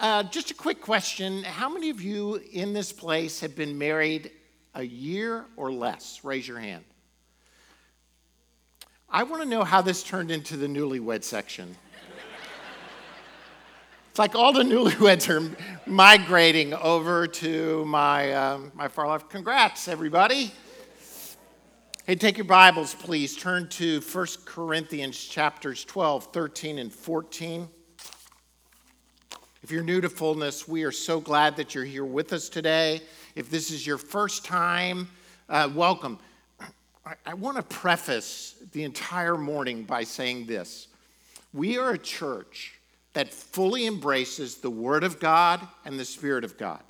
Uh, just a quick question. How many of you in this place have been married a year or less? Raise your hand. I want to know how this turned into the newlywed section. it's like all the newlyweds are migrating over to my, um, my far left. Congrats, everybody. Hey, take your Bibles, please. Turn to 1 Corinthians chapters 12, 13, and 14. If you're new to fullness, we are so glad that you're here with us today. If this is your first time, uh, welcome. I, I want to preface the entire morning by saying this We are a church that fully embraces the Word of God and the Spirit of God.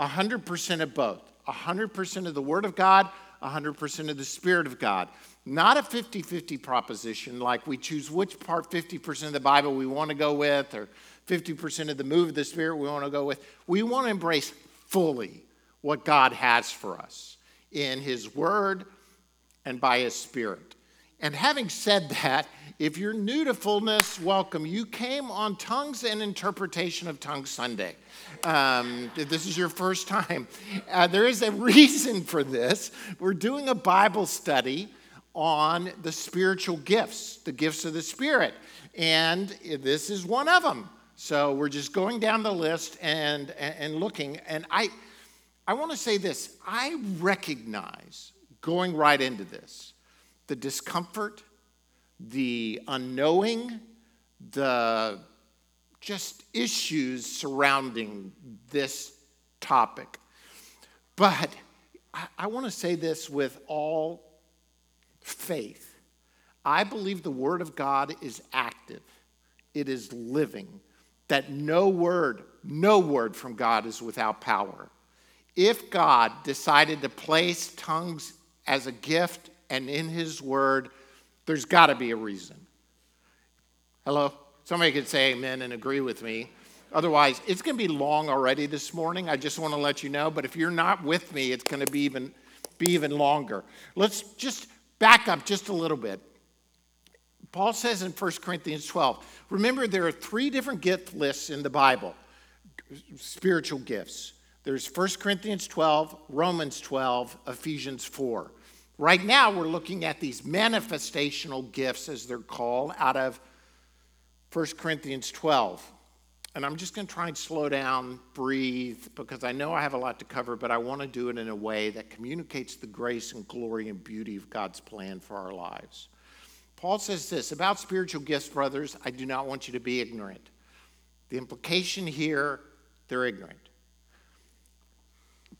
100% of both. 100% of the Word of God, 100% of the Spirit of God. Not a 50 50 proposition like we choose which part 50% of the Bible we want to go with or 50% of the move of the Spirit we want to go with. We want to embrace fully what God has for us in His Word and by His Spirit. And having said that, if you're new to fullness, welcome. You came on Tongues and Interpretation of Tongues Sunday. Um, this is your first time. Uh, there is a reason for this. We're doing a Bible study on the spiritual gifts, the gifts of the Spirit. And this is one of them. So we're just going down the list and, and looking. And I, I want to say this I recognize going right into this the discomfort, the unknowing, the just issues surrounding this topic. But I, I want to say this with all faith. I believe the Word of God is active, it is living, that no word, no word from God is without power. If God decided to place tongues as a gift and in His Word, there's got to be a reason. Hello? Somebody could say amen and agree with me. Otherwise, it's going to be long already this morning. I just want to let you know. But if you're not with me, it's going to be even, be even longer. Let's just back up just a little bit. Paul says in 1 Corinthians 12, remember there are three different gift lists in the Bible spiritual gifts. There's 1 Corinthians 12, Romans 12, Ephesians 4. Right now, we're looking at these manifestational gifts, as they're called, out of 1 Corinthians 12. And I'm just going to try and slow down, breathe, because I know I have a lot to cover, but I want to do it in a way that communicates the grace and glory and beauty of God's plan for our lives. Paul says this about spiritual gifts, brothers, I do not want you to be ignorant. The implication here, they're ignorant.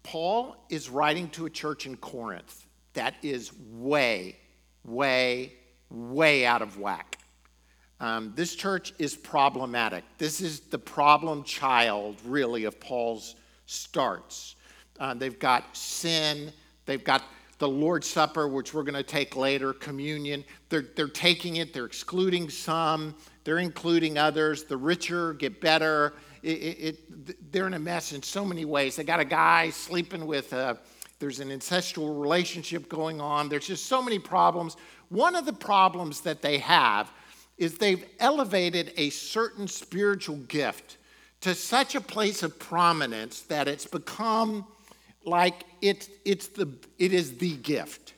Paul is writing to a church in Corinth that is way, way, way out of whack. Um, this church is problematic. This is the problem child, really, of Paul's starts. Uh, they've got sin, they've got the Lord's Supper, which we're going to take later, communion. They're, they're taking it, they're excluding some, they're including others. The richer get better. It, it, it, they're in a mess in so many ways. They got a guy sleeping with a, there's an incestual relationship going on. There's just so many problems. One of the problems that they have is they've elevated a certain spiritual gift to such a place of prominence that it's become like it's, it's the, it is the gift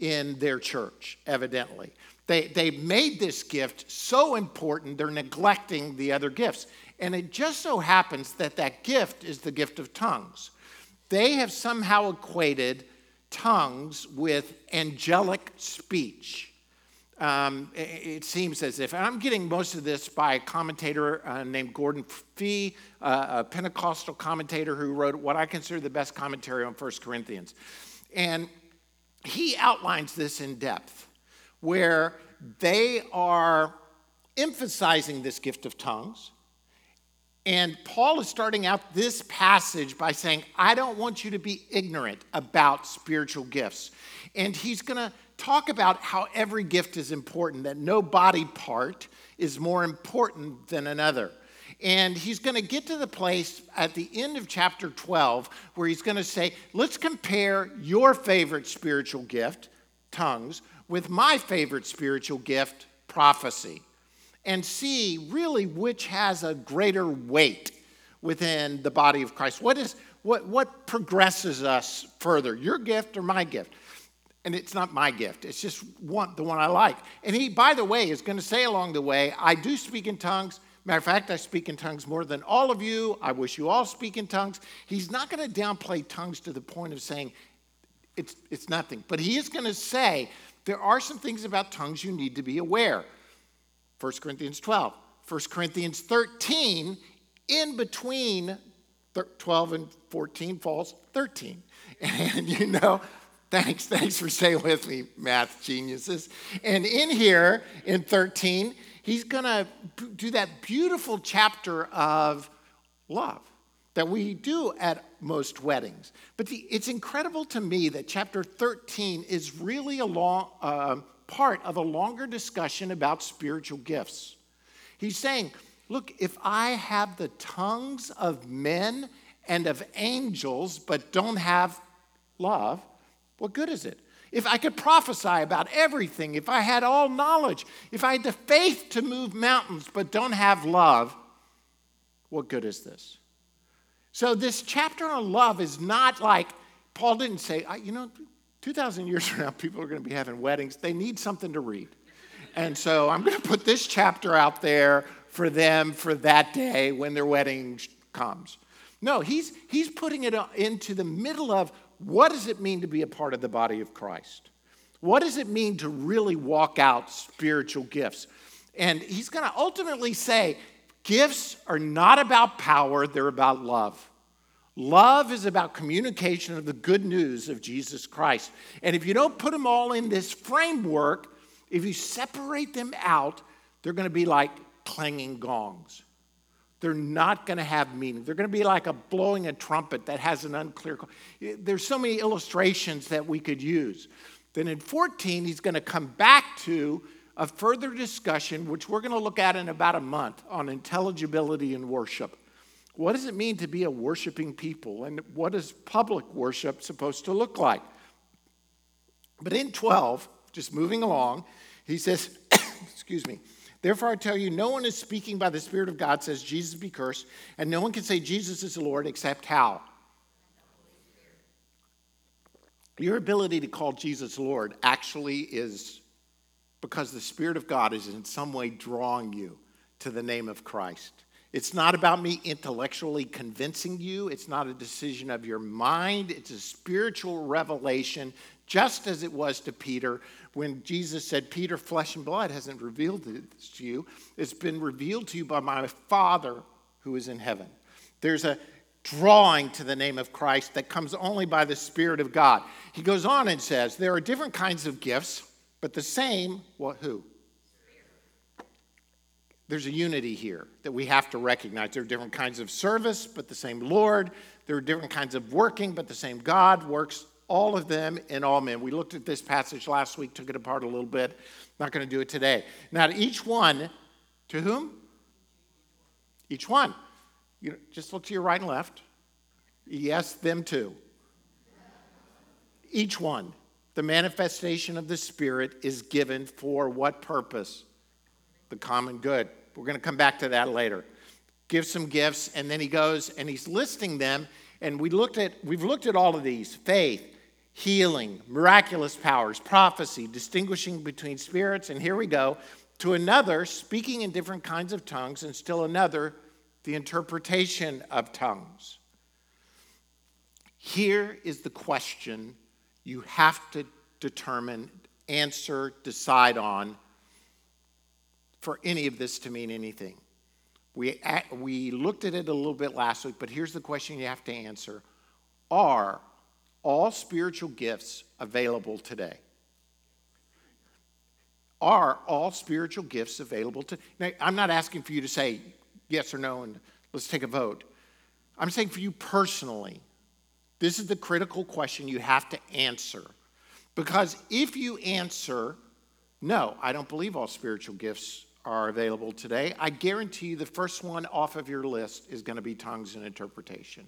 in their church, evidently. They, they made this gift so important, they're neglecting the other gifts. And it just so happens that that gift is the gift of tongues. They have somehow equated tongues with angelic speech. Um, it seems as if, and I'm getting most of this by a commentator uh, named Gordon Fee, uh, a Pentecostal commentator who wrote what I consider the best commentary on 1 Corinthians. And he outlines this in depth, where they are emphasizing this gift of tongues. And Paul is starting out this passage by saying, I don't want you to be ignorant about spiritual gifts. And he's going to talk about how every gift is important, that no body part is more important than another. And he's going to get to the place at the end of chapter 12 where he's going to say, let's compare your favorite spiritual gift, tongues, with my favorite spiritual gift, prophecy, and see really which has a greater weight within the body of Christ? What is what what progresses us further? Your gift or my gift? And it's not my gift. It's just one the one I like. And he, by the way, is going to say along the way, I do speak in tongues. Matter of fact, I speak in tongues more than all of you. I wish you all speak in tongues. He's not going to downplay tongues to the point of saying it's, it's nothing. But he is going to say there are some things about tongues you need to be aware. 1 Corinthians 12. 1 Corinthians 13, in between 12 and 14 falls 13. And you know, thanks, thanks for staying with me, math geniuses. And in here, in 13, he's going to do that beautiful chapter of love that we do at most weddings. But the, it's incredible to me that chapter 13 is really a long, uh, part of a longer discussion about spiritual gifts. He's saying, look, if I have the tongues of men and of angels, but don't have love, what good is it? if I could prophesy about everything, if I had all knowledge, if I had the faith to move mountains but don't have love, what good is this? So, this chapter on love is not like Paul didn't say, you know, 2,000 years from now, people are going to be having weddings. They need something to read. And so, I'm going to put this chapter out there for them for that day when their wedding comes. No, he's, he's putting it uh, into the middle of what does it mean to be a part of the body of Christ? What does it mean to really walk out spiritual gifts? And he's going to ultimately say gifts are not about power, they're about love. Love is about communication of the good news of Jesus Christ. And if you don't put them all in this framework, if you separate them out, they're going to be like clanging gongs they're not going to have meaning. They're going to be like a blowing a trumpet that has an unclear. There's so many illustrations that we could use. Then in 14, he's going to come back to a further discussion, which we're going to look at in about a month, on intelligibility in worship. What does it mean to be a worshiping people? And what is public worship supposed to look like? But in 12, just moving along, he says, excuse me, Therefore, I tell you, no one is speaking by the Spirit of God says, Jesus be cursed, and no one can say Jesus is the Lord except how? Your ability to call Jesus Lord actually is because the Spirit of God is in some way drawing you to the name of Christ. It's not about me intellectually convincing you. It's not a decision of your mind. It's a spiritual revelation, just as it was to Peter when Jesus said, Peter, flesh and blood hasn't revealed this to you. It's been revealed to you by my Father who is in heaven. There's a drawing to the name of Christ that comes only by the Spirit of God. He goes on and says, There are different kinds of gifts, but the same, what, who? There's a unity here that we have to recognize. There are different kinds of service, but the same Lord. There are different kinds of working, but the same God works all of them in all men. We looked at this passage last week, took it apart a little bit. Not going to do it today. Now, to each one, to whom? Each one. You know, just look to your right and left. Yes, them too. Each one. The manifestation of the Spirit is given for what purpose? The common good. We're going to come back to that later. Give some gifts, and then he goes and he's listing them. And we looked at, we've looked at all of these faith, healing, miraculous powers, prophecy, distinguishing between spirits, and here we go, to another, speaking in different kinds of tongues, and still another, the interpretation of tongues. Here is the question you have to determine, answer, decide on for any of this to mean anything. We, we looked at it a little bit last week, but here's the question you have to answer Are all spiritual gifts available today? Are all spiritual gifts available to? Now, I'm not asking for you to say yes or no and let's take a vote. I'm saying for you personally, this is the critical question you have to answer. Because if you answer, no, I don't believe all spiritual gifts are available today, I guarantee you the first one off of your list is going to be tongues and interpretation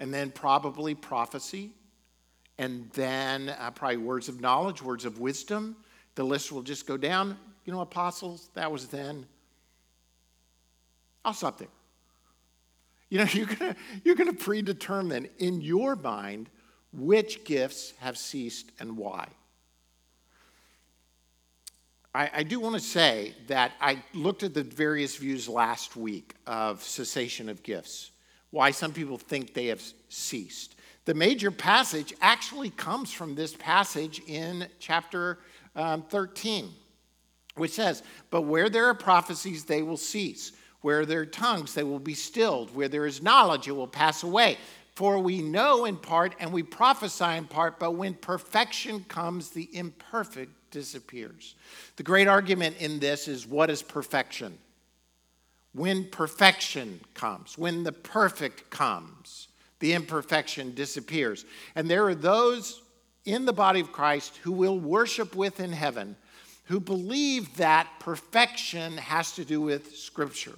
and then probably prophecy, and then uh, probably words of knowledge, words of wisdom. The list will just go down. You know, apostles, that was then. I'll stop there. You know, you're gonna, you're gonna predetermine in your mind which gifts have ceased and why. I, I do want to say that I looked at the various views last week of cessation of gifts, why some people think they have ceased. The major passage actually comes from this passage in chapter um, 13, which says, But where there are prophecies, they will cease. Where there are tongues, they will be stilled. Where there is knowledge, it will pass away. For we know in part and we prophesy in part, but when perfection comes, the imperfect disappears. The great argument in this is what is perfection? When perfection comes, when the perfect comes, the imperfection disappears. And there are those in the body of Christ who will worship with in heaven who believe that perfection has to do with Scripture.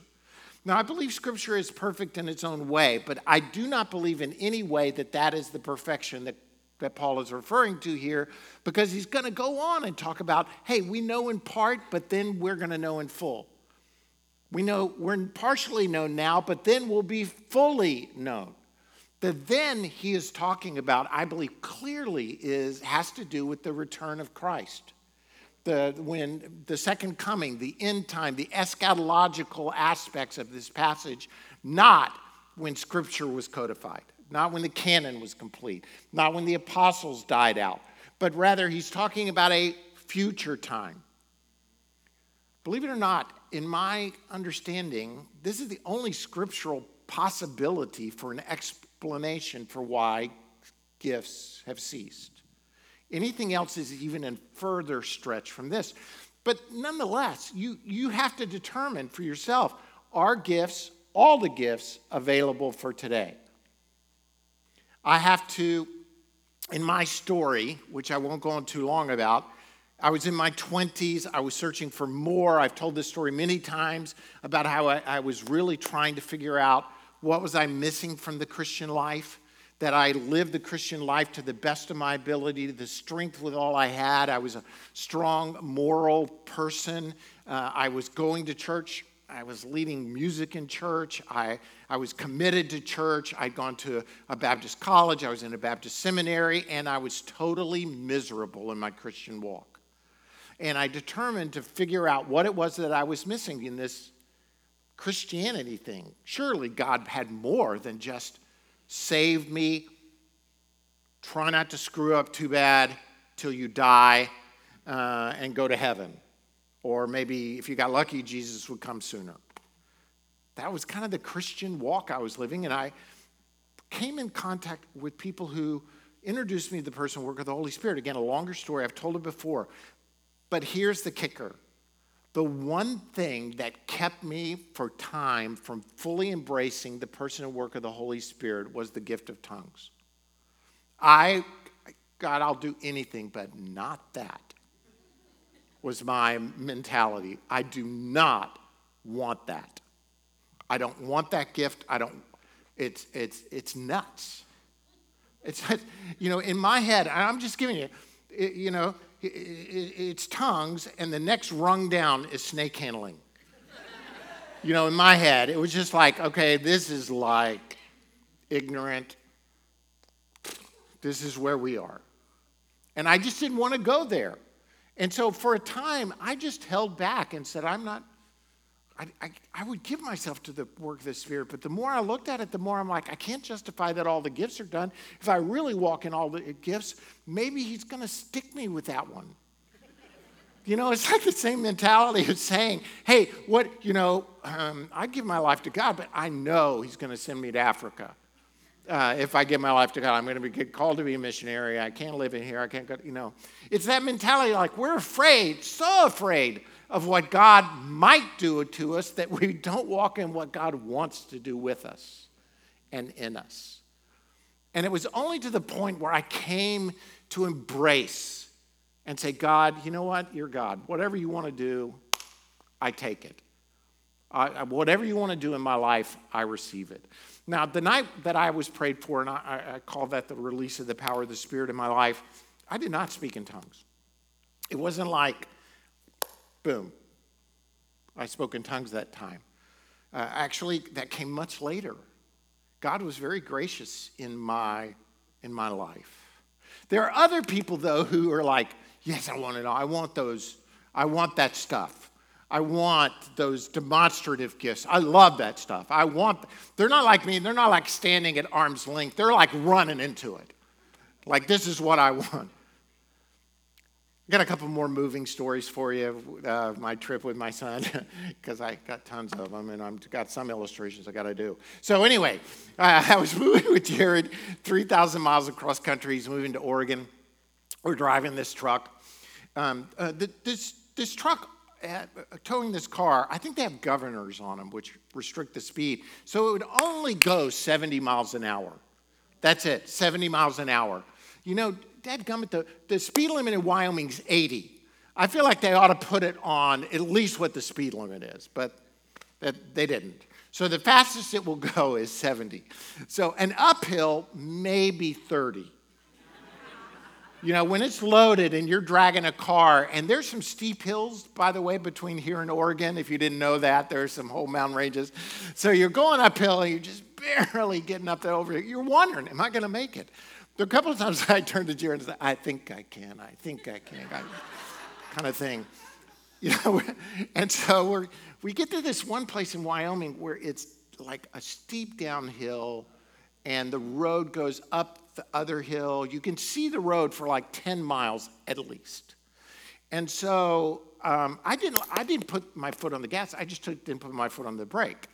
Now, I believe Scripture is perfect in its own way, but I do not believe in any way that that is the perfection that, that Paul is referring to here, because he's going to go on and talk about, hey, we know in part, but then we're going to know in full. We know we're partially known now, but then we'll be fully known. The then he is talking about, I believe clearly, is has to do with the return of Christ the, when the second coming, the end time, the eschatological aspects of this passage, not when scripture was codified, not when the canon was complete, not when the apostles died out, but rather he's talking about a future time. Believe it or not, in my understanding, this is the only scriptural possibility for an explanation for why gifts have ceased. Anything else is even a further stretch from this. But nonetheless, you, you have to determine for yourself are gifts, all the gifts, available for today? I have to, in my story, which I won't go on too long about, I was in my 20s. I was searching for more. I've told this story many times about how I, I was really trying to figure out what was I missing from the Christian life that I lived the Christian life to the best of my ability, the strength with all I had. I was a strong, moral person. Uh, I was going to church. I was leading music in church. I, I was committed to church. I'd gone to a Baptist college. I was in a Baptist seminary, and I was totally miserable in my Christian walk. And I determined to figure out what it was that I was missing in this Christianity thing. Surely God had more than just save me, try not to screw up too bad till you die uh, and go to heaven. Or maybe if you got lucky, Jesus would come sooner. That was kind of the Christian walk I was living, and I came in contact with people who introduced me to the person work of the Holy Spirit. Again, a longer story, I've told it before. But here's the kicker the one thing that kept me for time from fully embracing the person and work of the Holy Spirit was the gift of tongues. I, God, I'll do anything, but not that, was my mentality. I do not want that. I don't want that gift. I don't, it's, it's, it's nuts. It's, you know, in my head, I'm just giving you, you know, it's tongues, and the next rung down is snake handling. you know, in my head, it was just like, okay, this is like ignorant. This is where we are. And I just didn't want to go there. And so for a time, I just held back and said, I'm not, I, I, I, would give myself to the work of the Spirit. But the more I looked at it, the more I'm like, I can't justify that all the gifts are done. If I really walk in all the gifts, maybe He's going to stick me with that one. You know, it's like the same mentality of saying, hey, what, you know, um, I give my life to God, but I know He's going to send me to Africa. Uh, if I give my life to God, I'm going to be get called to be a missionary. I can't live in here. I can't go, you know. It's that mentality like we're afraid, so afraid of what God might do to us that we don't walk in what God wants to do with us and in us. And it was only to the point where I came to embrace and say, God, you know what? You're God. Whatever you want to do, I take it. I, whatever you want to do in my life, I receive it. Now, the night that I was prayed for, and I, I call that the release of the power of the Spirit in my life, I did not speak in tongues. It wasn't like Boom. I spoke in tongues that time. Uh, actually, that came much later. God was very gracious in my, in my life. There are other people, though, who are like, yes, I want it all. I want those. I want that stuff. I want those demonstrative gifts. I love that stuff. I want, they're not like me. They're not like standing at arm's length. They're like running into it. Like, this is what I want. I got a couple more moving stories for you. Uh, my trip with my son, because I got tons of them, and I've got some illustrations I got to do. So anyway, uh, I was moving with Jared, 3,000 miles across country. He's moving to Oregon. We're driving this truck. Um, uh, this this truck uh, towing this car, I think they have governors on them which restrict the speed. So it would only go 70 miles an hour. That's it, 70 miles an hour. You know, dadgummit, the, the speed limit in Wyoming is 80. I feel like they ought to put it on at least what the speed limit is, but they didn't. So the fastest it will go is 70. So an uphill, maybe 30. You know, when it's loaded and you're dragging a car, and there's some steep hills, by the way, between here and Oregon. If you didn't know that, there's some whole mountain ranges. So you're going uphill and you're just barely getting up there over. You're wondering, am I going to make it? There are a couple of times I turned to Jared and said, I think I can, I think I can, kind of thing. You know, and so we're, we get to this one place in Wyoming where it's like a steep downhill and the road goes up the other hill. You can see the road for like 10 miles at least. And so um, I, didn't, I didn't put my foot on the gas, I just took, didn't put my foot on the brake.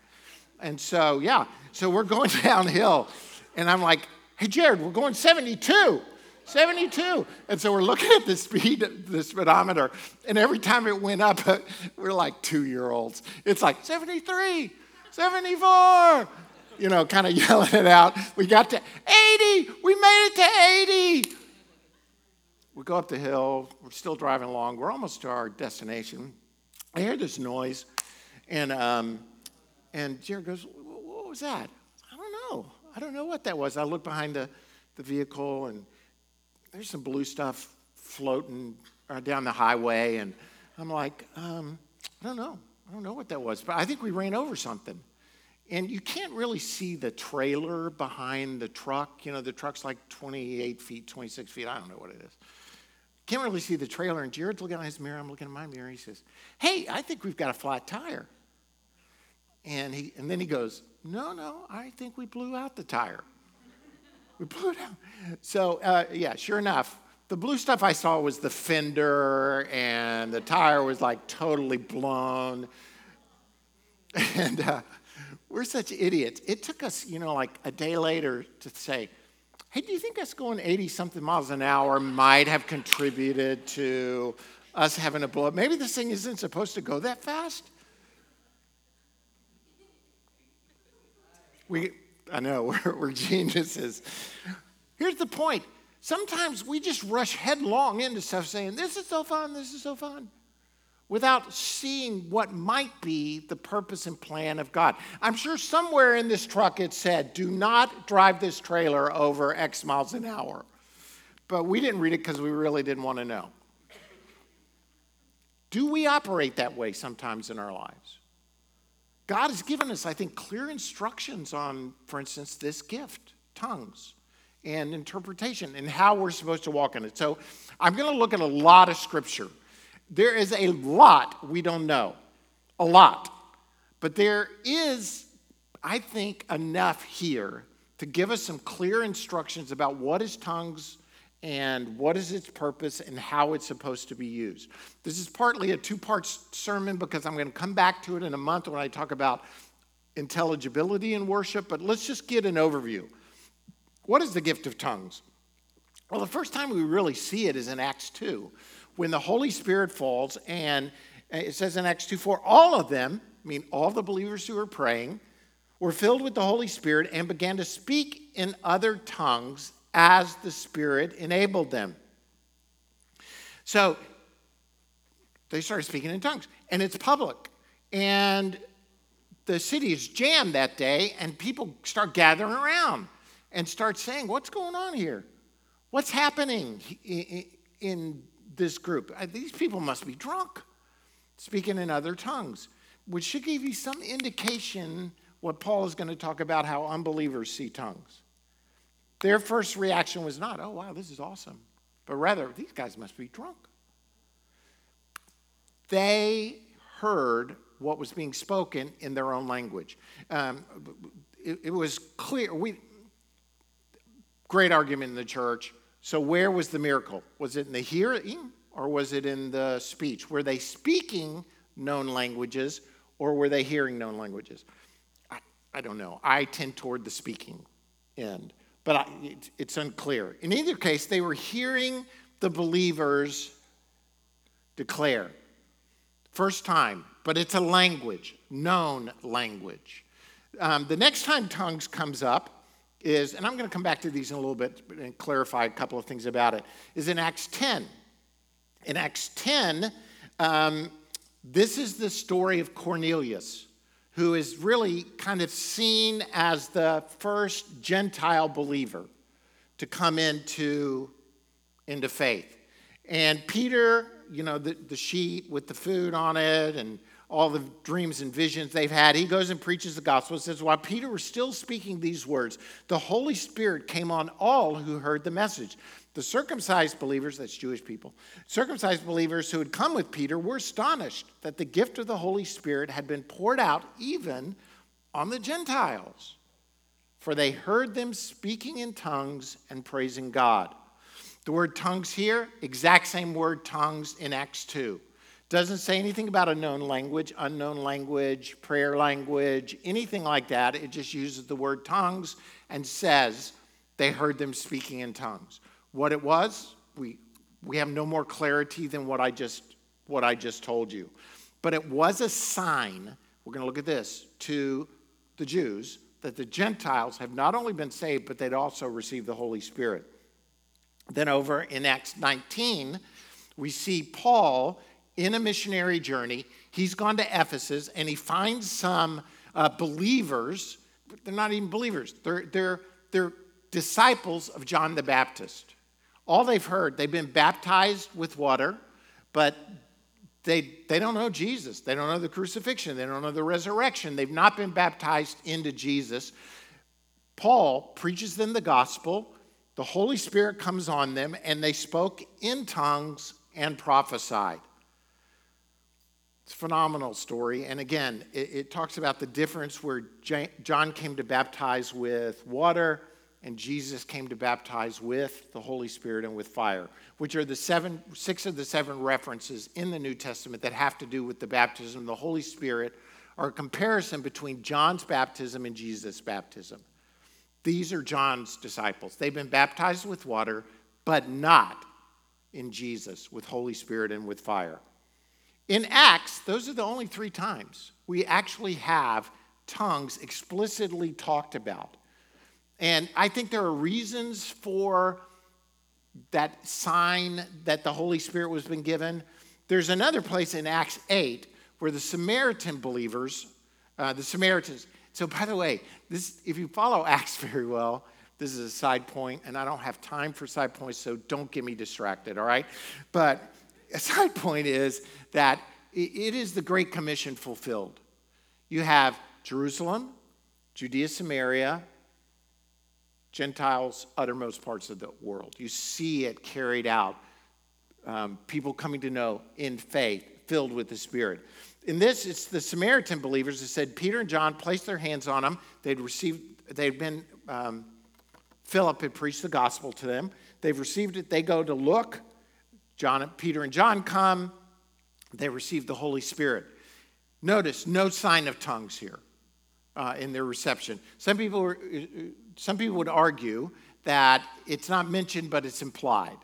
And so, yeah, so we're going downhill. And I'm like, hey, Jared, we're going 72. 72. And so we're looking at the speed, the speedometer, and every time it went up, we're like two year olds. It's like 73, 74, you know, kind of yelling it out. We got to 80, we made it to 80. We go up the hill, we're still driving along, we're almost to our destination. I hear this noise, and, um, and Jared goes, What was that? I don't know. What that was. I look behind the, the vehicle, and there's some blue stuff floating uh, down the highway, and I'm like, um, I don't know. I don't know what that was, but I think we ran over something. And you can't really see the trailer behind the truck. You know, the truck's like 28 feet, 26 feet. I don't know what it is. Can't really see the trailer. And Jared's looking at his mirror. I'm looking at my mirror. He says, Hey, I think we've got a flat tire. And, he, and then he goes, No, no, I think we blew out the tire. we blew it out. So, uh, yeah, sure enough, the blue stuff I saw was the fender, and the tire was like totally blown. And uh, we're such idiots. It took us, you know, like a day later to say, hey, do you think us going 80 something miles an hour might have contributed to us having a blow up? Maybe this thing isn't supposed to go that fast. We, I know, we're, we're geniuses. Here's the point. Sometimes we just rush headlong into stuff saying, this is so fun, this is so fun without seeing what might be the purpose and plan of God. I'm sure somewhere in this truck it said, do not drive this trailer over X miles an hour. But we didn't read it because we really didn't want to know. Do we operate that way sometimes in our lives? God has given us, I think, clear instructions on, for instance, this gift, tongues, and interpretation, and how we're supposed to walk in it. So I'm going to look at a lot of scripture there is a lot we don't know, a lot. But there is, I think, enough here to give us some clear instructions about what is tongues and what is its purpose and how it's supposed to be used. This is partly a two part sermon because I'm going to come back to it in a month when I talk about intelligibility in worship, but let's just get an overview. What is the gift of tongues? Well, the first time we really see it is in Acts 2 when the Holy Spirit falls, and uh, it says in Acts 2 4, all of them, I mean, all the believers who were praying, were filled with the Holy Spirit and began to speak in other tongues as the Spirit enabled them. So they started speaking in tongues, and it's public. And the city is jammed that day, and people start gathering around and start saying, What's going on here? What's happening in this group. Uh, these people must be drunk, speaking in other tongues, which should give you some indication what Paul is going to talk about how unbelievers see tongues. Their first reaction was not, oh, wow, this is awesome, but rather, these guys must be drunk. They heard what was being spoken in their own language. Um, it, it, was clear. We, great argument in the church. So, where was the miracle? Was it in the hearing or was it in the speech? Were they speaking known languages or were they hearing known languages? I, I don't know. I tend toward the speaking end, but I, it, it's unclear. In either case, they were hearing the believers declare. First time, but it's a language, known language. Um, the next time tongues comes up is, and I'm going to come back to these in a little bit and clarify a couple of things about it, is in Acts 10. In Acts 10, um, this is the story of Cornelius, who is really kind of seen as the first Gentile believer to come into, into faith. And Peter, you know, the, the sheet with the food on it and all the dreams and visions they've had. He goes and preaches the gospel. It says, While Peter was still speaking these words, the Holy Spirit came on all who heard the message. The circumcised believers, that's Jewish people, circumcised believers who had come with Peter were astonished that the gift of the Holy Spirit had been poured out even on the Gentiles. For they heard them speaking in tongues and praising God. The word tongues here, exact same word tongues in Acts 2. Doesn't say anything about a known language, unknown language, prayer language, anything like that. It just uses the word tongues and says they heard them speaking in tongues. What it was, we, we have no more clarity than what I just what I just told you. But it was a sign, we're going to look at this, to the Jews that the Gentiles have not only been saved, but they'd also received the Holy Spirit. Then over in Acts 19, we see Paul in a missionary journey. He's gone to Ephesus and he finds some uh, believers. They're not even believers, they're, they're, they're disciples of John the Baptist. All they've heard, they've been baptized with water, but they, they don't know Jesus. They don't know the crucifixion. They don't know the resurrection. They've not been baptized into Jesus. Paul preaches them the gospel. The Holy Spirit comes on them, and they spoke in tongues and prophesied. It's a phenomenal story. And again, it, it talks about the difference where John came to baptize with water and Jesus came to baptize with the Holy Spirit and with fire, which are the seven, six of the seven references in the New Testament that have to do with the baptism of the Holy Spirit, are a comparison between John's baptism and Jesus' baptism. These are John's disciples. They've been baptized with water, but not in Jesus with Holy Spirit and with fire. In Acts, those are the only three times we actually have tongues explicitly talked about. And I think there are reasons for that sign that the Holy Spirit was been given. There's another place in Acts 8 where the Samaritan believers, uh, the Samaritans, so by the way, this, if you follow Acts very well, this is a side point, and I don't have time for side points, so don't get me distracted, all right? But a side point is that it is the Great Commission fulfilled. You have Jerusalem, Judea, Samaria, Gentiles, uttermost parts of the world. You see it carried out. Um, people coming to know in faith, filled with the Spirit. In this, it's the Samaritan believers that said Peter and John placed their hands on them. They'd received, they'd been, um, Philip had preached the gospel to them. They've received it. They go to look. John, Peter and John come. They receive the Holy Spirit. Notice no sign of tongues here uh, in their reception. Some people, were, uh, some people would argue that it's not mentioned, but it's implied.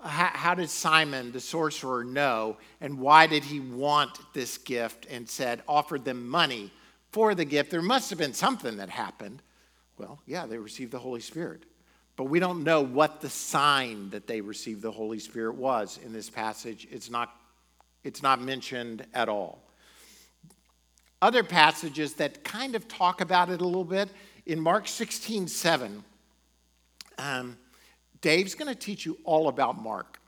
How, how, did Simon, the sorcerer, know, and why did he want this gift and said, offered them money for the gift? There must have been something that happened. Well, yeah, they received the Holy Spirit. But we don't know what the sign that they received the Holy Spirit was in this passage. It's not, it's not mentioned at all. Other passages that kind of talk about it a little bit, in Mark 16, 7, um, Dave's going to teach you all about Mark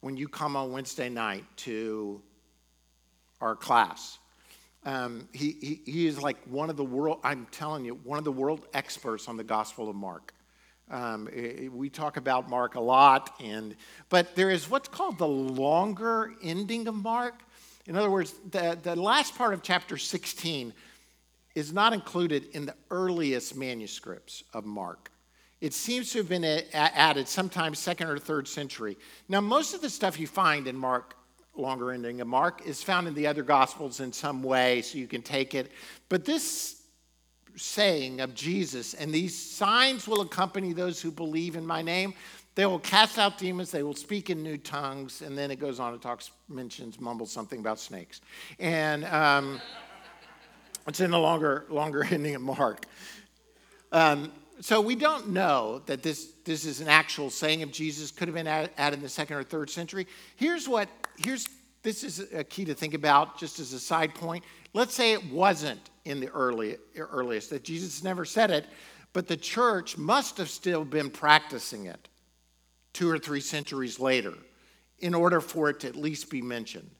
when you come on Wednesday night to our class. Um, he, he, he is like one of the world, I'm telling you, one of the world experts on the Gospel of Mark. Um, it, we talk about Mark a lot, and, but there is what's called the longer ending of Mark. In other words, the, the last part of chapter 16 is not included in the earliest manuscripts of Mark. It seems to have been added sometime second or third century. Now, most of the stuff you find in Mark, longer ending of Mark, is found in the other Gospels in some way, so you can take it. But this saying of Jesus, and these signs will accompany those who believe in my name. They will cast out demons, they will speak in new tongues, and then it goes on to talks, mentions, mumbles something about snakes. And um, it's in the longer, longer ending of Mark. Um, so we don't know that this, this is an actual saying of Jesus, could have been added in the second or third century. Here's what, here's, this is a key to think about just as a side point. Let's say it wasn't in the early, earliest, that Jesus never said it, but the church must have still been practicing it two or three centuries later in order for it to at least be mentioned.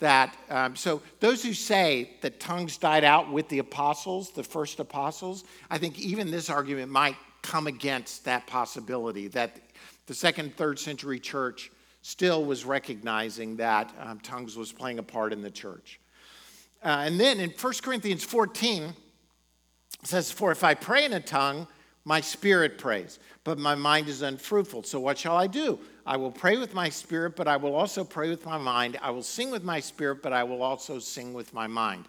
That, um, so those who say that tongues died out with the apostles, the first apostles, I think even this argument might come against that possibility that the second, third century church still was recognizing that um, tongues was playing a part in the church. Uh, and then in 1 Corinthians 14, it says, For if I pray in a tongue, my spirit prays, but my mind is unfruitful. So what shall I do? I will pray with my spirit, but I will also pray with my mind. I will sing with my spirit, but I will also sing with my mind.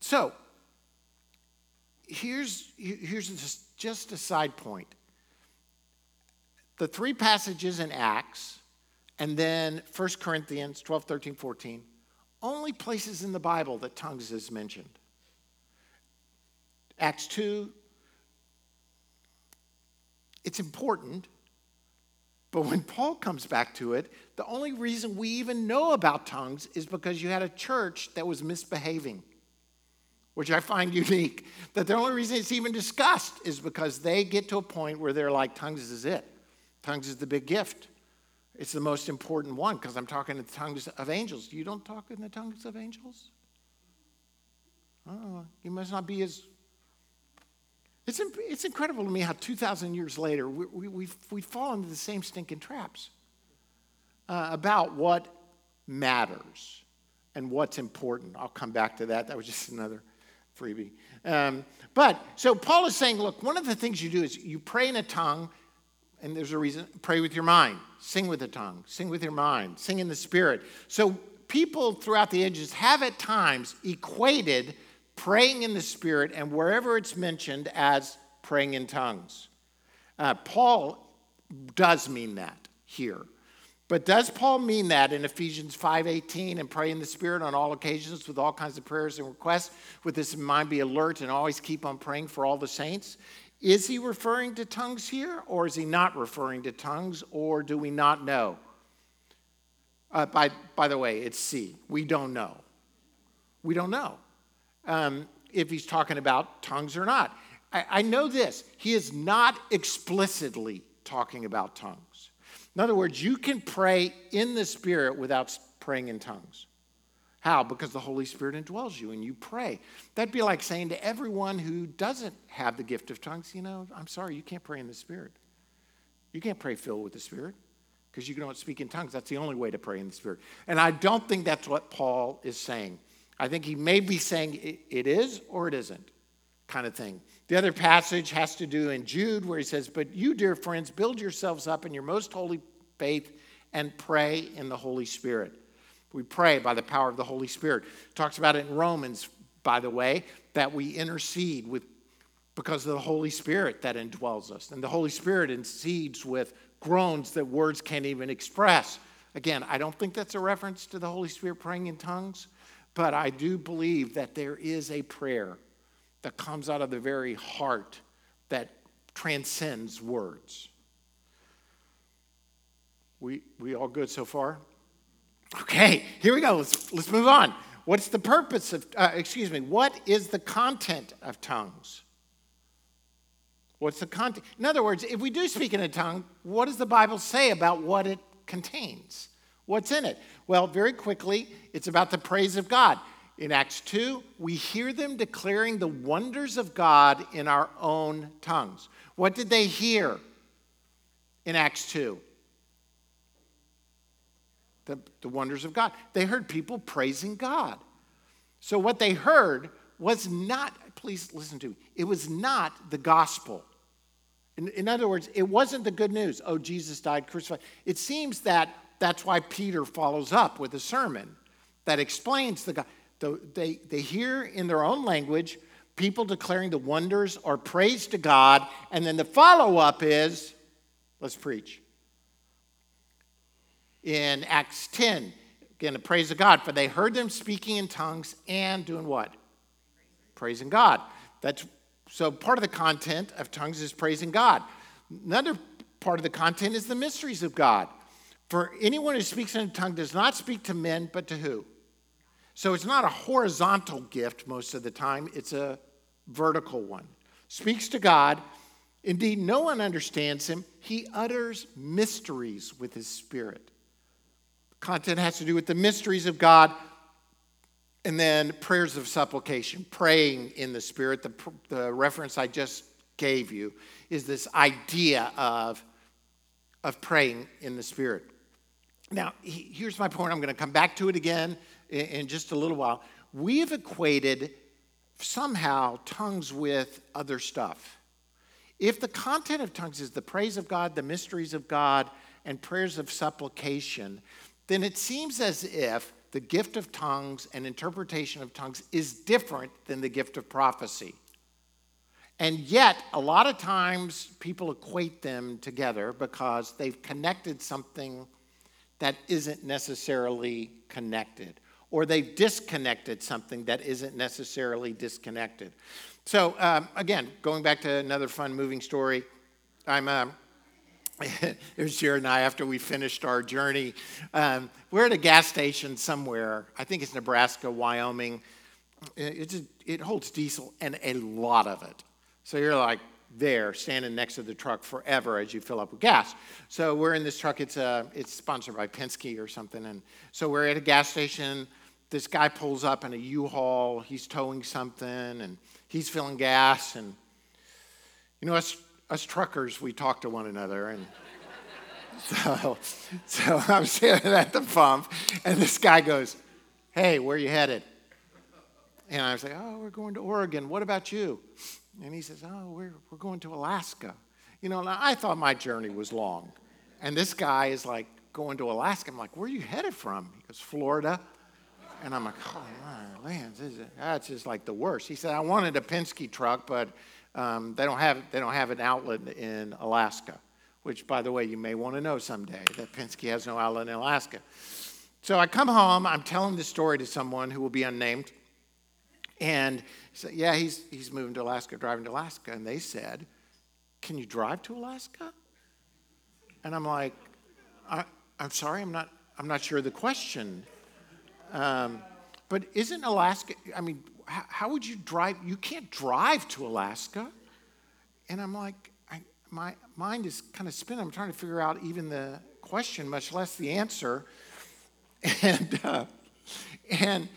So here's, here's just, just a side point. The three passages in Acts, and then 1 Corinthians 12, 13, 14 only places in the Bible that tongues is mentioned. Acts 2, it's important, but when Paul comes back to it, the only reason we even know about tongues is because you had a church that was misbehaving, which I find unique. That the only reason it's even discussed is because they get to a point where they're like, tongues is it. Tongues is the big gift. It's the most important one because I'm talking in the tongues of angels. You don't talk in the tongues of angels? Oh, you must not be as. It's, it's incredible to me how 2,000 years later we, we, we've, we fall into the same stinking traps uh, about what matters and what's important. I'll come back to that. That was just another freebie. Um, but so Paul is saying, look, one of the things you do is you pray in a tongue and there's a reason pray with your mind sing with the tongue sing with your mind sing in the spirit so people throughout the ages have at times equated praying in the spirit and wherever it's mentioned as praying in tongues uh, paul does mean that here but does paul mean that in ephesians 5.18 and pray in the spirit on all occasions with all kinds of prayers and requests with this in mind be alert and always keep on praying for all the saints is he referring to tongues here, or is he not referring to tongues, or do we not know? Uh, by, by the way, it's C. We don't know. We don't know um, if he's talking about tongues or not. I, I know this he is not explicitly talking about tongues. In other words, you can pray in the Spirit without praying in tongues. How? Because the Holy Spirit indwells you and you pray. That'd be like saying to everyone who doesn't have the gift of tongues, you know, I'm sorry, you can't pray in the Spirit. You can't pray filled with the Spirit because you don't speak in tongues. That's the only way to pray in the Spirit. And I don't think that's what Paul is saying. I think he may be saying it is or it isn't kind of thing. The other passage has to do in Jude where he says, But you, dear friends, build yourselves up in your most holy faith and pray in the Holy Spirit. We pray by the power of the Holy Spirit. talks about it in Romans, by the way, that we intercede with because of the Holy Spirit that indwells us. And the Holy Spirit intercedes with groans that words can't even express. Again, I don't think that's a reference to the Holy Spirit praying in tongues, but I do believe that there is a prayer that comes out of the very heart that transcends words. We, we all good so far? Okay, here we go. Let's, let's move on. What's the purpose of, uh, excuse me, what is the content of tongues? What's the content? In other words, if we do speak in a tongue, what does the Bible say about what it contains? What's in it? Well, very quickly, it's about the praise of God. in Acts 2, we hear them declaring the wonders of God in our own tongues. What did they hear in Acts 2? The, the wonders of God. They heard people praising God. So, what they heard was not, please listen to me, it was not the gospel. In, in other words, it wasn't the good news. Oh, Jesus died crucified. It seems that that's why Peter follows up with a sermon that explains the God. They, they hear in their own language people declaring the wonders or praise to God, and then the follow up is let's preach. In Acts 10, again, the praise of God, for they heard them speaking in tongues and doing what? Praising God. That's so part of the content of tongues is praising God. Another part of the content is the mysteries of God. For anyone who speaks in a tongue does not speak to men, but to who? So it's not a horizontal gift most of the time, it's a vertical one. Speaks to God. Indeed, no one understands him. He utters mysteries with his spirit. Content has to do with the mysteries of God and then prayers of supplication, praying in the Spirit. The, the reference I just gave you is this idea of, of praying in the Spirit. Now, here's my point. I'm going to come back to it again in, in just a little while. We've equated somehow tongues with other stuff. If the content of tongues is the praise of God, the mysteries of God, and prayers of supplication, then it seems as if the gift of tongues and interpretation of tongues is different than the gift of prophecy. And yet, a lot of times people equate them together because they've connected something that isn't necessarily connected, or they've disconnected something that isn't necessarily disconnected. So, um, again, going back to another fun moving story, I'm. Um, There's Jared and I after we finished our journey. Um, we're at a gas station somewhere. I think it's Nebraska, Wyoming. It, it, it holds diesel and a lot of it. So you're like there, standing next to the truck forever as you fill up with gas. So we're in this truck. It's, uh, it's sponsored by Penske or something. And so we're at a gas station. This guy pulls up in a U-Haul. He's towing something and he's filling gas. And you know, us us truckers, we talk to one another. And so, so I'm standing at the pump, and this guy goes, Hey, where you headed? And I was like, Oh, we're going to Oregon. What about you? And he says, Oh, we're, we're going to Alaska. You know, I thought my journey was long. And this guy is like going to Alaska. I'm like, Where are you headed from? He goes, Florida. And I'm like, Oh, my land, that's just like the worst. He said, I wanted a Penske truck, but um, they, don't have, they don't have an outlet in Alaska, which, by the way, you may want to know someday that Penske has no outlet in Alaska. So I come home, I'm telling this story to someone who will be unnamed. And said, Yeah, he's, he's moving to Alaska, driving to Alaska. And they said, Can you drive to Alaska? And I'm like, I, am sorry, I'm not, I'm not sure the question. Um, but isn't Alaska, I mean, how, how would you drive? You can't drive to Alaska. And I'm like, I, my mind is kind of spinning. I'm trying to figure out even the question, much less the answer. And, uh, and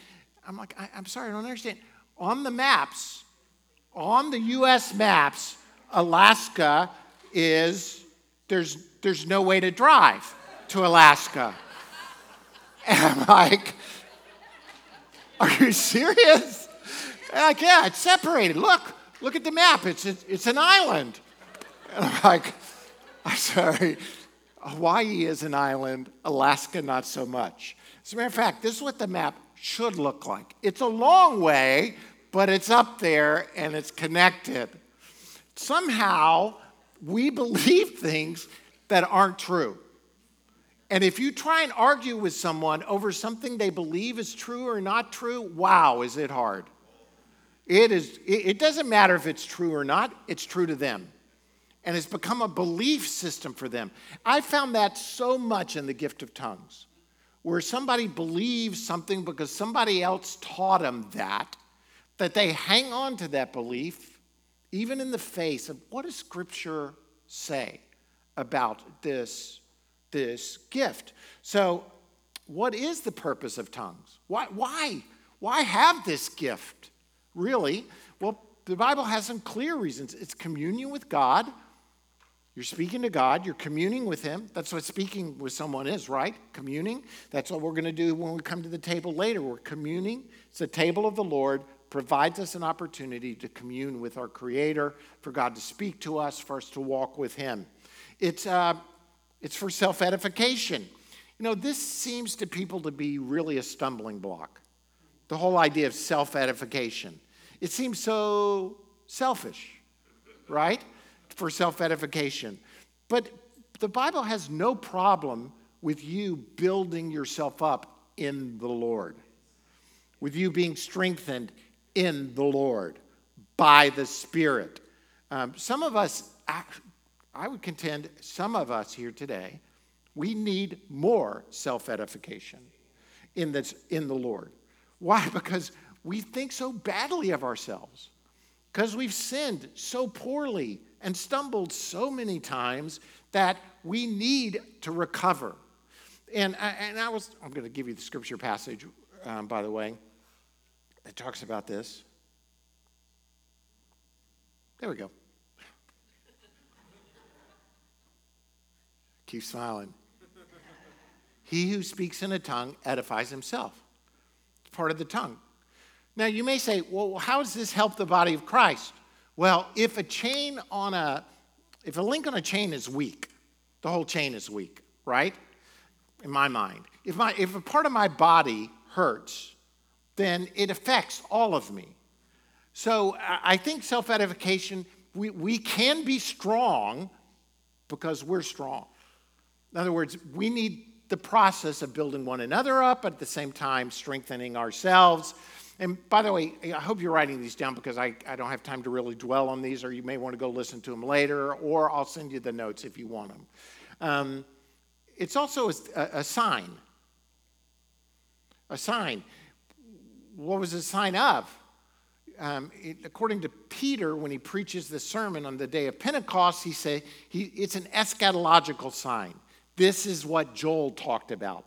I'm like, I, I'm sorry, I don't understand. On the maps, on the US maps, Alaska is, there's, there's no way to drive to Alaska. And I'm like, are you serious? And like, yeah, it's separated. Look, look at the map. It's, it's an island. And I'm like, I'm sorry. Hawaii is an island, Alaska, not so much. As a matter of fact, this is what the map should look like. It's a long way, but it's up there and it's connected. Somehow, we believe things that aren't true. And if you try and argue with someone over something they believe is true or not true, wow, is it hard. It, is, it doesn't matter if it's true or not, it's true to them. And it's become a belief system for them. I found that so much in the gift of tongues, where somebody believes something because somebody else taught them that, that they hang on to that belief, even in the face of what does Scripture say about this, this gift. So, what is the purpose of tongues? Why, why Why have this gift? Really? Well, the Bible has some clear reasons. It's communion with God. You're speaking to God, you're communing with Him. That's what speaking with someone is, right? Communing. That's what we're going to do when we come to the table later. We're communing. It's the table of the Lord, provides us an opportunity to commune with our Creator, for God to speak to us, for us to walk with Him. It's, uh, it's for self edification. You know, this seems to people to be really a stumbling block. The whole idea of self edification. It seems so selfish, right? For self edification. But the Bible has no problem with you building yourself up in the Lord, with you being strengthened in the Lord by the Spirit. Um, some of us, I would contend, some of us here today, we need more self edification in, in the Lord. Why? Because we think so badly of ourselves, because we've sinned so poorly and stumbled so many times that we need to recover. And, and I was, I'm going to give you the scripture passage, um, by the way. It talks about this. There we go. Keep smiling. he who speaks in a tongue edifies himself. It's part of the tongue. Now, you may say, well, how does this help the body of Christ? Well, if a chain on a, if a link on a chain is weak, the whole chain is weak, right? In my mind. If, my, if a part of my body hurts, then it affects all of me. So I think self edification, we, we can be strong because we're strong. In other words, we need the process of building one another up, but at the same time, strengthening ourselves. And by the way, I hope you're writing these down because I, I don't have time to really dwell on these, or you may want to go listen to them later, or I'll send you the notes if you want them. Um, it's also a, a, sign. A sign. What was a sign of? Um, it, according to Peter, when he preaches the sermon on the day of Pentecost, he say he, it's an eschatological sign. This is what Joel talked about.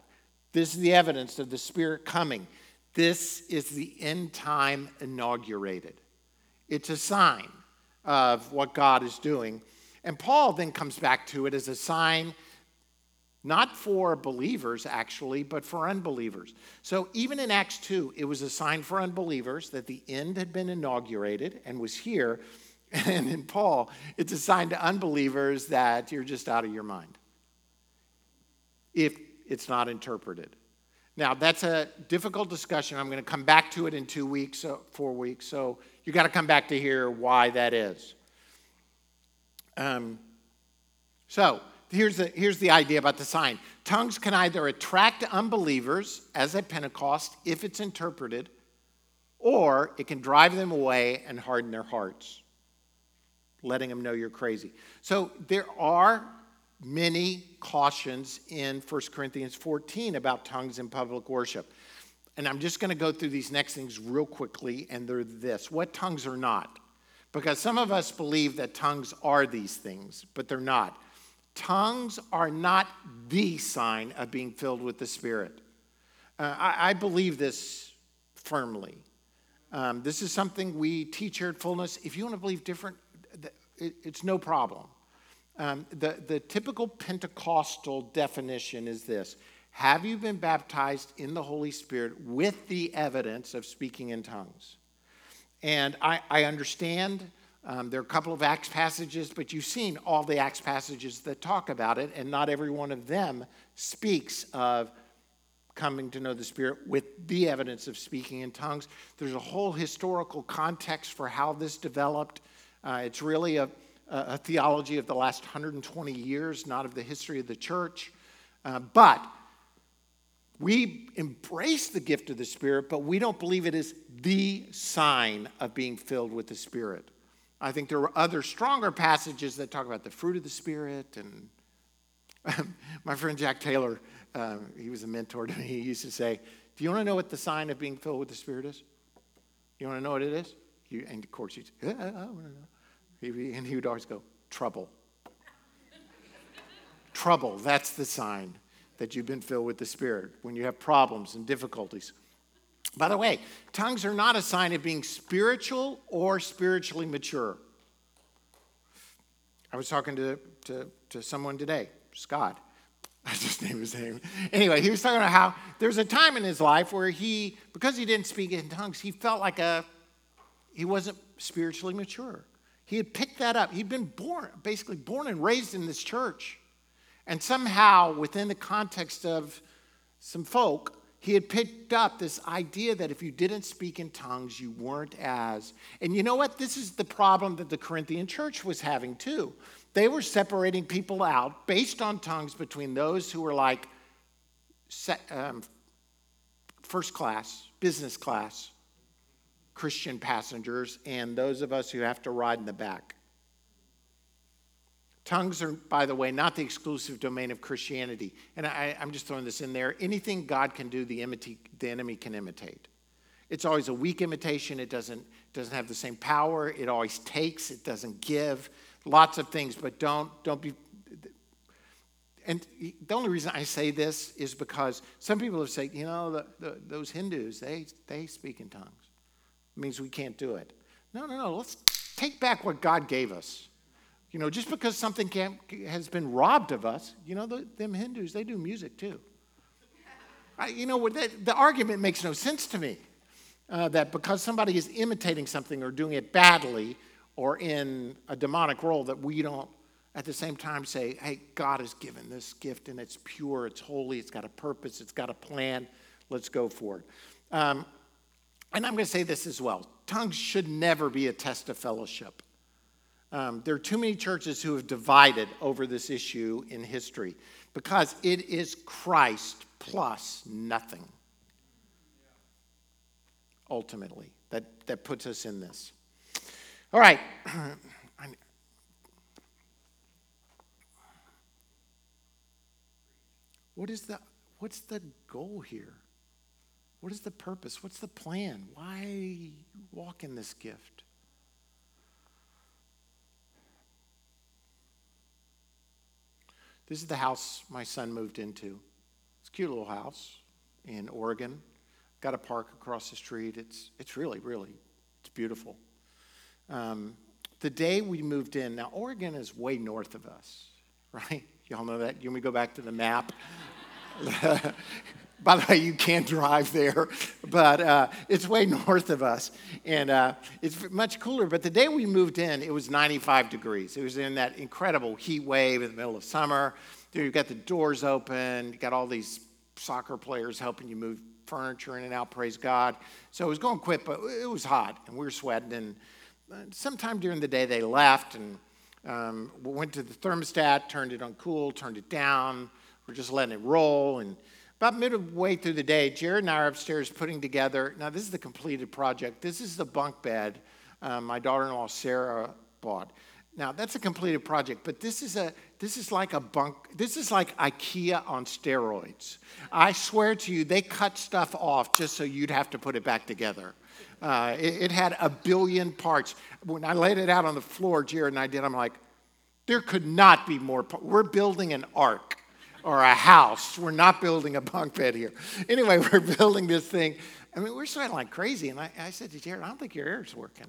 This is the evidence of the Spirit coming. This is the end time inaugurated. It's a sign of what God is doing. And Paul then comes back to it as a sign not for believers actually, but for unbelievers. So even in Acts 2, it was a sign for unbelievers that the end had been inaugurated and was here. And in Paul, it's a sign to unbelievers that you're just out of your mind if it's not interpreted. Now, that's a difficult discussion. I'm going to come back to it in two weeks, four weeks. So you've got to come back to hear why that is. Um, so here's the, here's the idea about the sign tongues can either attract unbelievers, as at Pentecost, if it's interpreted, or it can drive them away and harden their hearts, letting them know you're crazy. So there are many cautions in 1 Corinthians 14 about tongues in public worship. And I'm just going to go through these next things real quickly, and they're this what tongues are not. Because some of us believe that tongues are these things, but they're not. Tongues are not the sign of being filled with the Spirit. Uh, I, I, believe this firmly. Um, this is something we teach here at Fullness. If you want to believe different, it, it's no problem. Um, the, the typical Pentecostal definition is this Have you been baptized in the Holy Spirit with the evidence of speaking in tongues? And I, I understand um, there are a couple of Acts passages, but you've seen all the Acts passages that talk about it, and not every one of them speaks of coming to know the Spirit with the evidence of speaking in tongues. There's a whole historical context for how this developed. Uh, it's really a a theology of the last 120 years, not of the history of the church. Uh, but we embrace the gift of the Spirit, but we don't believe it is the sign of being filled with the Spirit. I think there were other stronger passages that talk about the fruit of the Spirit. And my friend Jack Taylor, uh, he was a mentor to me. He used to say, Do you want to know what the sign of being filled with the Spirit is? You want to know what it is? And of course, you say, I want to know. And he would always go, Trouble. Trouble, that's the sign that you've been filled with the Spirit when you have problems and difficulties. By the way, tongues are not a sign of being spiritual or spiritually mature. I was talking to, to, to someone today, Scott. I just named his name. Anyway, he was talking about how there's a time in his life where he, because he didn't speak in tongues, he felt like a, he wasn't spiritually mature. He had picked that up. He'd been born, basically born and raised in this church. And somehow, within the context of some folk, he had picked up this idea that if you didn't speak in tongues, you weren't as. And you know what? This is the problem that the Corinthian church was having too. They were separating people out based on tongues between those who were like um, first class, business class, Christian passengers, and those of us who have to ride in the back. Tongues are, by the way, not the exclusive domain of Christianity. And I, am just throwing this in there. Anything God can do, the, the enemy can imitate. It's always a weak imitation. It doesn't, doesn't have the same power. It always takes, it doesn't give. Lots of things, but don't, don't be. And the only reason I say this is because some people have said, you know, the, the, those Hindus, they, they speak in tongues. It means we can't do it. No, no, no. Let's take back what God gave us. You know, just because something has been robbed of us, you know, the, them Hindus, they do music too. I, you know, the, the argument makes no sense to me uh, that because somebody is imitating something or doing it badly or in a demonic role, that we don't at the same time say, hey, God has given this gift and it's pure, it's holy, it's got a purpose, it's got a plan, let's go for it. Um, and I'm going to say this as well tongues should never be a test of fellowship. Um, there are too many churches who have divided over this issue in history because it is Christ plus nothing. Ultimately, that, that puts us in this. All right. what is the what's the goal here? What is the purpose? What's the plan? Why walk in this gift? This is the house my son moved into. It's a cute little house in Oregon. Got a park across the street. It's, it's really, really, it's beautiful. Um, the day we moved in, now Oregon is way north of us, right? Y'all know that? You want me to go back to the map? By the way, you can't drive there, but uh, it's way north of us. And uh, it's much cooler. But the day we moved in, it was 95 degrees. It was in that incredible heat wave in the middle of summer. You've got the doors open, you got all these soccer players helping you move furniture in and out, praise God. So it was going quick, but it was hot, and we were sweating. And uh, sometime during the day, they left and um, went to the thermostat, turned it on cool, turned it down. We're just letting it roll. And about midway through the day, Jared and I are upstairs putting together. Now, this is the completed project. This is the bunk bed um, my daughter in law Sarah bought. Now, that's a completed project, but this is, a, this is like a bunk, this is like IKEA on steroids. I swear to you, they cut stuff off just so you'd have to put it back together. Uh, it, it, had a billion parts. When I laid it out on the floor, Jared and I did, I'm like, there could not be more. We're building an ark or a house. We're not building a bunk bed here. Anyway, we're building this thing. I mean, we're sweating like crazy. And I, I said to Jared, I don't think your air's working.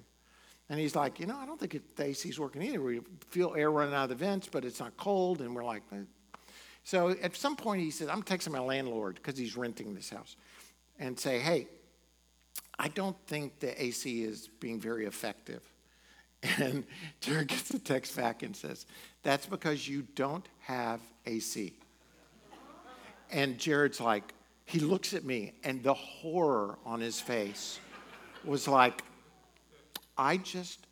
And he's like, you know, I don't think it, the AC's working either. We feel air running out of the vents, but it's not cold. And we're like, eh. so at some point he said, I'm texting my landlord because he's renting this house and say, hey, I don't think the AC is being very effective. And Jared gets a text back and says, That's because you don't have AC. And Jared's like, he looks at me, and the horror on his face was like, I just,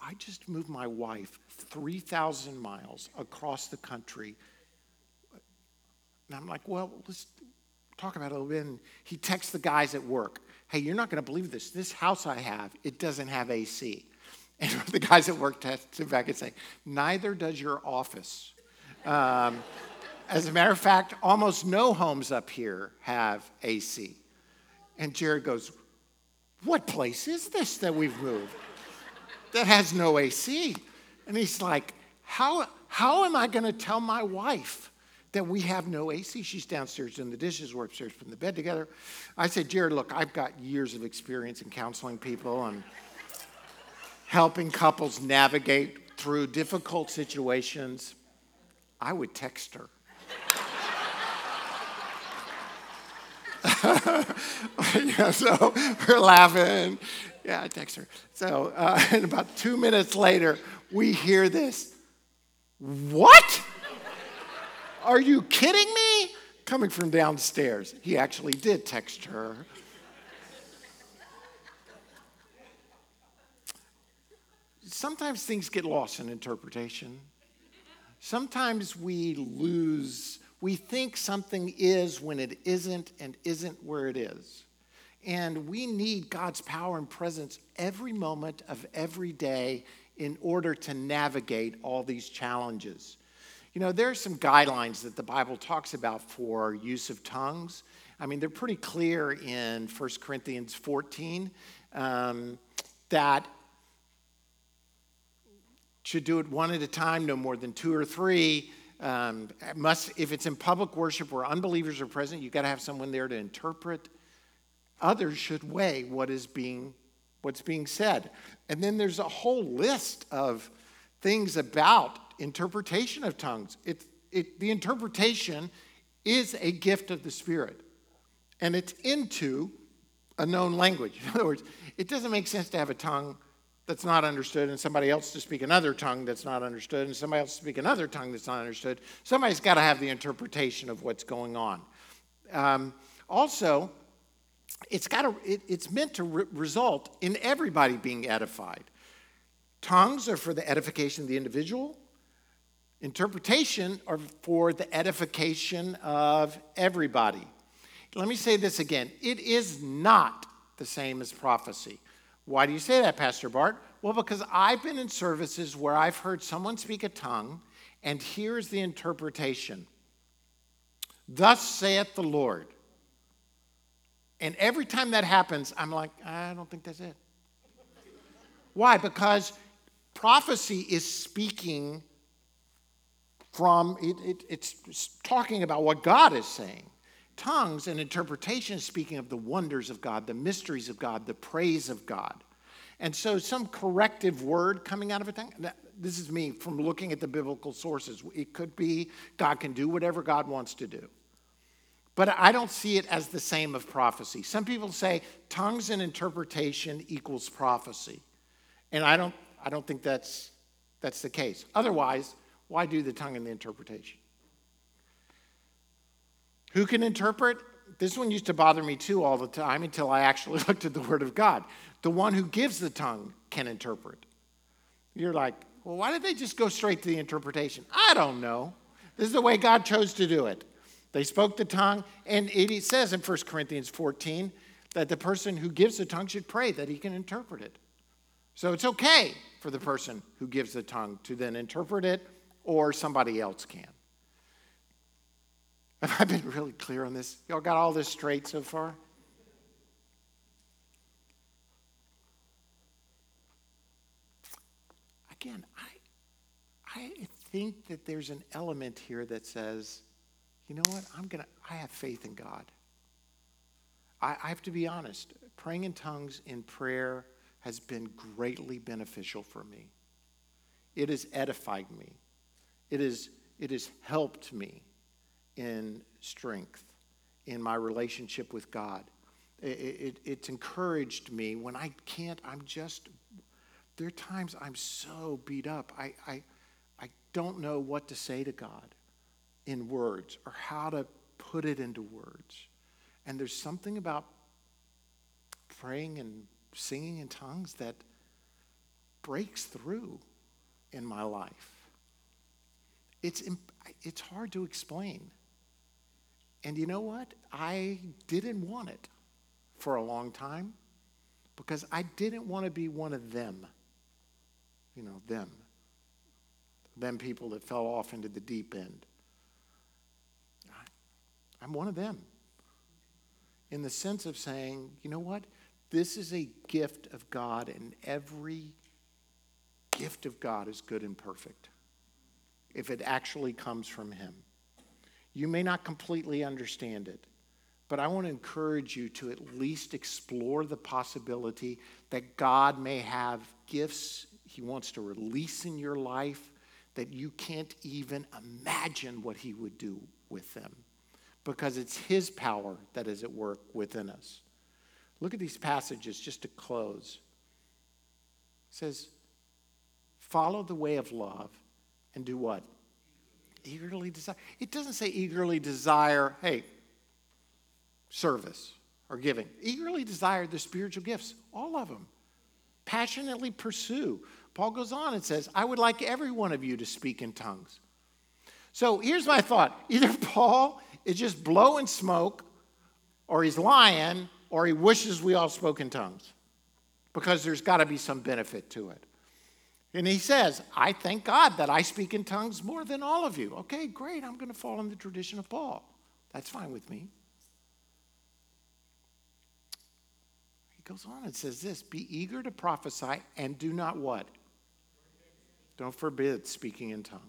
I just moved my wife 3,000 miles across the country. And I'm like, well, let's talk about it a little bit. And he texts the guys at work, hey, you're not going to believe this. This house I have, it doesn't have AC. And the guys at work text back and say, neither does your office. Um, as a matter of fact, almost no homes up here have AC. And Jared goes, What place is this that we've moved that has no AC? And he's like, How, how am I going to tell my wife that we have no AC. She's downstairs doing the dishes, we're upstairs putting the bed together. I said, Jared, look, I've got years of experience in counseling people and helping couples navigate through difficult situations. I would text her. yeah, so we're laughing. Yeah, I text her. So, uh, and about two minutes later, we hear this. What? Are you kidding me? Coming from downstairs. He actually did text her. Sometimes things get lost in interpretation. Sometimes we lose, we think something is when it isn't and isn't where it is. And we need God's power and presence every moment of every day in order to navigate all these challenges. You know, there are some guidelines that the Bible talks about for use of tongues. I mean, they're pretty clear in 1 Corinthians 14 um, that should do it one at a time, no more than two or three. Um, must, if it's in public worship where unbelievers are present, you've got to have someone there to interpret. Others should weigh what is being, what's being said. And then there's a whole list of things about interpretation of tongues. It, it, the interpretation is a gift of the Spirit, and it's into a known language. In other words, it doesn't make sense to have a tongue that's not understood and somebody else to speak another tongue that's not understood and somebody else to speak another tongue that's not understood. Somebody's got to have the interpretation of what's going on. Um, also, it's got to, it, it's meant to re- result in everybody being edified. Tongues are for the edification of the individual, Interpretation are for the edification of everybody. Let me say this again it is not the same as prophecy. Why do you say that, Pastor Bart? Well, because I've been in services where I've heard someone speak a tongue, and here's the interpretation Thus saith the Lord. And every time that happens, I'm like, I don't think that's it. Why? Because prophecy is speaking from, it, it, it's talking about what God is saying. Tongues and interpretation speaking of the wonders of God, the mysteries of God, the praise of God. And so, some corrective word coming out of a tongue, this is me from looking at the biblical sources. It could be God can do whatever God wants to do. But I don't see it as the same of prophecy. Some people say tongues and interpretation equals prophecy. And I don't, I don't think that's, that's the case. Otherwise, why do the tongue and the interpretation? Who can interpret? This one used to bother me too all the time until I actually looked at the Word of God. The one who gives the tongue can interpret. You're like, well, why did they just go straight to the interpretation? I don't know. This is the way God chose to do it. They spoke the tongue, and it says in 1 Corinthians 14 that the person who gives the tongue should pray that he can interpret it. So it's okay for the person who gives the tongue to then interpret it or somebody else can. Have I been really clear on this? Y'all got all this straight so far? Again, I, I think that there's an element here that says, you know what? I'm gonna. I have faith in God. I, I have to be honest. Praying in tongues in prayer has been greatly beneficial for me. It has edified me. It, is, it has helped me in strength in my relationship with God. It, it, it's encouraged me when I can't, I'm just, there are times I'm so beat up. I, I, I don't know what to say to God in words or how to put it into words. And there's something about praying and singing in tongues that breaks through in my life. It's, it's hard to explain. And you know what? I didn't want it for a long time because I didn't want to be one of them. You know, them. Them people that fell off into the deep end. I'm one of them. In the sense of saying, you know what? This is a gift of God, and every gift of God is good and perfect if it actually comes from Him. You may not completely understand it, but I want to encourage you to at least explore the possibility that God may have gifts He wants to release in your life that you can't even imagine what He would do with them because it's His power that is at work within us. Look at these passages just to close. It says, Follow the way of love and do what? Eagerly desire. It doesn't say eagerly desire, hey, service or giving. Eagerly desire the spiritual gifts, all of them. Passionately pursue. Paul goes on and says, I would like every one of you to speak in tongues. So here's my thought either Paul is just blowing smoke, or he's lying, or he wishes we all spoke in tongues because there's got to be some benefit to it. And he says, I thank God that I speak in tongues more than all of you. Okay, great. I'm going to fall in the tradition of Paul. That's fine with me. He goes on and says this Be eager to prophesy and do not what? Don't forbid speaking in tongues.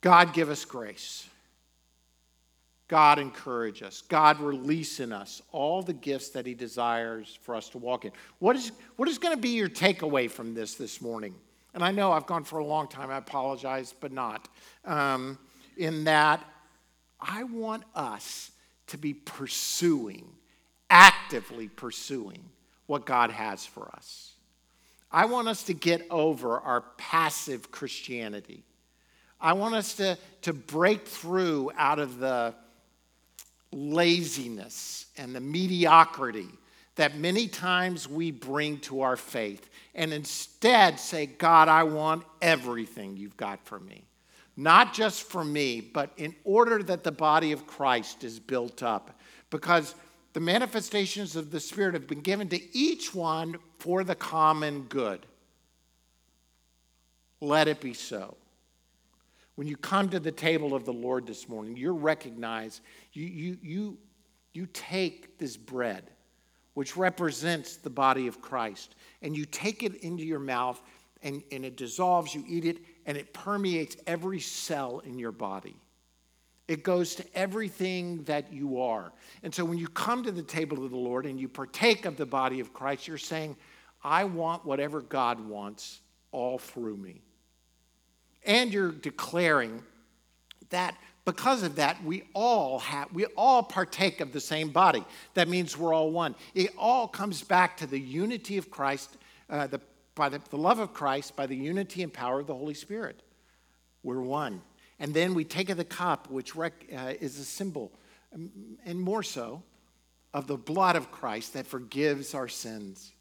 God give us grace. God encourage us. God release in us all the gifts that He desires for us to walk in. What is, what is going to be your takeaway from this this morning? And I know I've gone for a long time, I apologize, but not. Um, in that, I want us to be pursuing, actively pursuing what God has for us. I want us to get over our passive Christianity. I want us to, to break through out of the laziness and the mediocrity that many times we bring to our faith and instead say, God, I want everything you've got for me. Not just for me, but in order that the body of Christ is built up. Because the manifestations of the Spirit have been given to each one for the common good. Let it be so. When you come to the table of the Lord this morning, you recognize, you, you, you, you take this bread, which represents the body of Christ, and you take it into your mouth, and, and it dissolves, you eat it, and it permeates every cell in your body. It goes to everything that you are. And so when you come to the table of the Lord and you partake of the body of Christ, you're saying, I want whatever God wants all through me. And you're declaring that because of that, we all have, we all partake of the same body. That means we're all one. It all comes back to the unity of Christ, uh, the, by the, the love of Christ, by the unity and power of the Holy Spirit. We're one. And then we take of the cup, which rec, uh, is a symbol, um, and more so, of the blood of Christ that forgives our sins.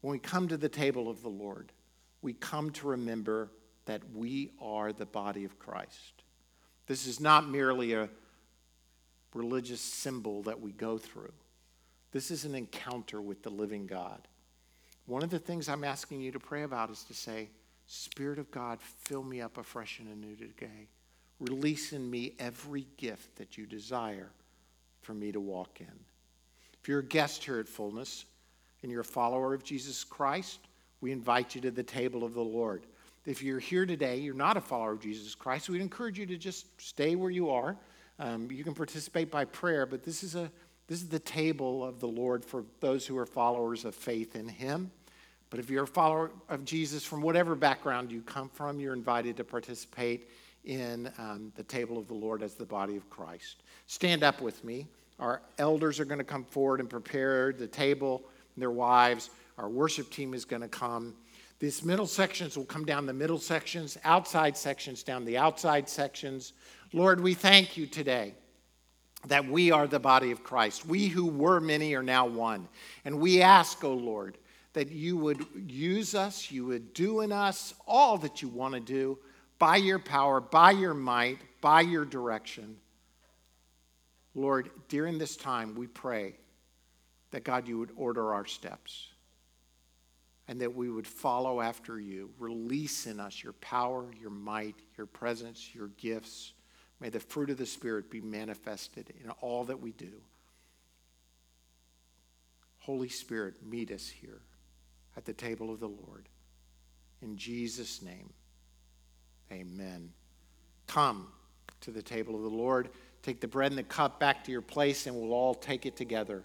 When we come to the table of the Lord, we come to remember that we are the body of Christ. This is not merely a religious symbol that we go through. This is an encounter with the living God. One of the things I'm asking you to pray about is to say, Spirit of God, fill me up afresh and anew today. Release in me every gift that you desire for me to walk in. If you're a guest here at Fullness and you're a follower of Jesus Christ, we invite you to the table of the Lord. If you're here today, you're not a follower of Jesus Christ, we'd encourage you to just stay where you are. Um, you can participate by prayer, but this is, a, this is the table of the Lord for those who are followers of faith in Him. But if you're a follower of Jesus from whatever background you come from, you're invited to participate in um, the table of the Lord as the body of Christ. Stand up with me. Our elders are going to come forward and prepare the table, and their wives. Our worship team is going to come. These middle sections will come down the middle sections, outside sections down the outside sections. Lord, we thank you today that we are the body of Christ. We who were many are now one. And we ask, O oh Lord, that you would use us, you would do in us all that you want to do by your power, by your might, by your direction. Lord, during this time, we pray that God, you would order our steps and that we would follow after you. Release in us your power, your might, your presence, your gifts. May the fruit of the Spirit be manifested in all that we do. Holy Spirit, meet us here at the table of the Lord. In Jesus' name, amen come to the table of the Lord. Take the bread and the cup back to your place, and we'll all take it together.